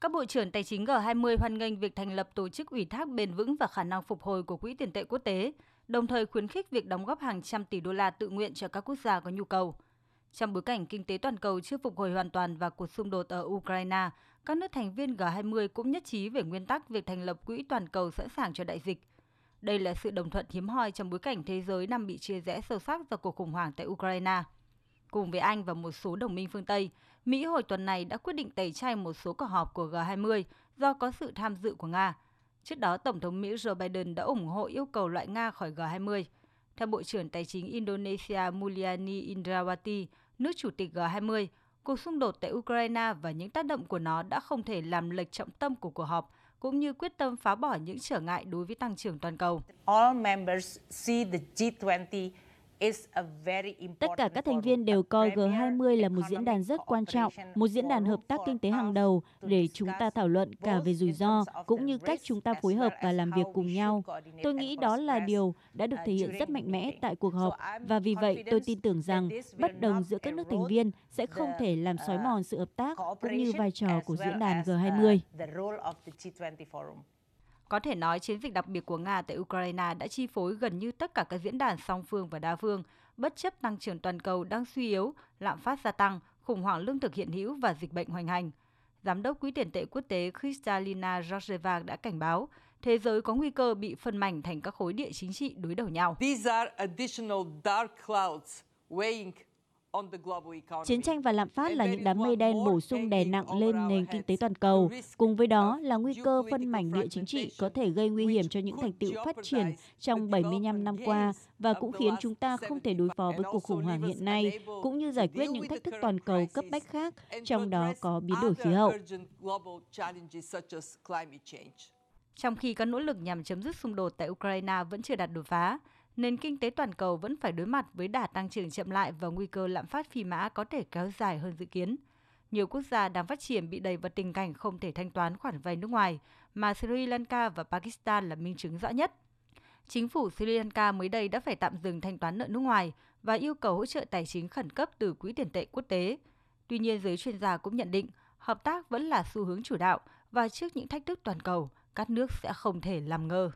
Các bộ trưởng tài chính G20 hoan nghênh việc thành lập tổ chức ủy thác bền vững và khả năng phục hồi của Quỹ tiền tệ quốc tế, đồng thời khuyến khích việc đóng góp hàng trăm tỷ đô la tự nguyện cho các quốc gia có nhu cầu. Trong bối cảnh kinh tế toàn cầu chưa phục hồi hoàn toàn và cuộc xung đột ở Ukraine, các nước thành viên G20 cũng nhất trí về nguyên tắc việc thành lập quỹ toàn cầu sẵn sàng cho đại dịch. Đây là sự đồng thuận hiếm hoi trong bối cảnh thế giới đang bị chia rẽ sâu sắc do cuộc khủng hoảng tại Ukraine. Cùng với Anh và một số đồng minh phương Tây, Mỹ hồi tuần này đã quyết định tẩy chay một số cuộc họp của G20 do có sự tham dự của Nga. Trước đó, Tổng thống Mỹ Joe Biden đã ủng hộ yêu cầu loại Nga khỏi G20. Theo Bộ trưởng Tài chính Indonesia Mulyani Indrawati, nước chủ tịch G20, cuộc xung đột tại Ukraine và những tác động của nó đã không thể làm lệch trọng tâm của cuộc họp, cũng như quyết tâm phá bỏ những trở ngại đối với tăng trưởng toàn cầu. All members see the G20 Tất cả các thành viên đều coi G20 là một diễn đàn rất quan trọng, một diễn đàn hợp tác kinh tế hàng đầu để chúng ta thảo luận cả về rủi ro cũng như cách chúng ta phối hợp và làm việc cùng nhau. Tôi nghĩ đó là điều đã được thể hiện rất mạnh mẽ tại cuộc họp và vì vậy tôi tin tưởng rằng bất đồng giữa các nước thành viên sẽ không thể làm xói mòn sự hợp tác cũng như vai trò của diễn đàn G20. Có thể nói chiến dịch đặc biệt của Nga tại Ukraine đã chi phối gần như tất cả các diễn đàn song phương và đa phương, bất chấp tăng trưởng toàn cầu đang suy yếu, lạm phát gia tăng, khủng hoảng lương thực hiện hữu và dịch bệnh hoành hành. Giám đốc Quỹ tiền tệ quốc tế Kristalina Georgieva đã cảnh báo thế giới có nguy cơ bị phân mảnh thành các khối địa chính trị đối đầu nhau. These are additional dark clouds weighing Chiến tranh và lạm phát là những đám mây đen bổ sung đè nặng lên nền kinh tế toàn cầu. Cùng với đó là nguy cơ phân mảnh địa chính trị có thể gây nguy hiểm cho những thành tựu phát triển trong 75 năm qua và cũng khiến chúng ta không thể đối phó với cuộc khủng hoảng hiện nay, cũng như giải quyết những thách thức toàn cầu cấp bách khác, trong đó có biến đổi khí hậu. Trong khi các nỗ lực nhằm chấm dứt xung đột tại Ukraine vẫn chưa đạt đột phá, nền kinh tế toàn cầu vẫn phải đối mặt với đà tăng trưởng chậm lại và nguy cơ lạm phát phi mã có thể kéo dài hơn dự kiến. Nhiều quốc gia đang phát triển bị đầy vào tình cảnh không thể thanh toán khoản vay nước ngoài, mà Sri Lanka và Pakistan là minh chứng rõ nhất. Chính phủ Sri Lanka mới đây đã phải tạm dừng thanh toán nợ nước ngoài và yêu cầu hỗ trợ tài chính khẩn cấp từ Quỹ tiền tệ quốc tế. Tuy nhiên, giới chuyên gia cũng nhận định hợp tác vẫn là xu hướng chủ đạo và trước những thách thức toàn cầu, các nước sẽ không thể làm ngơ.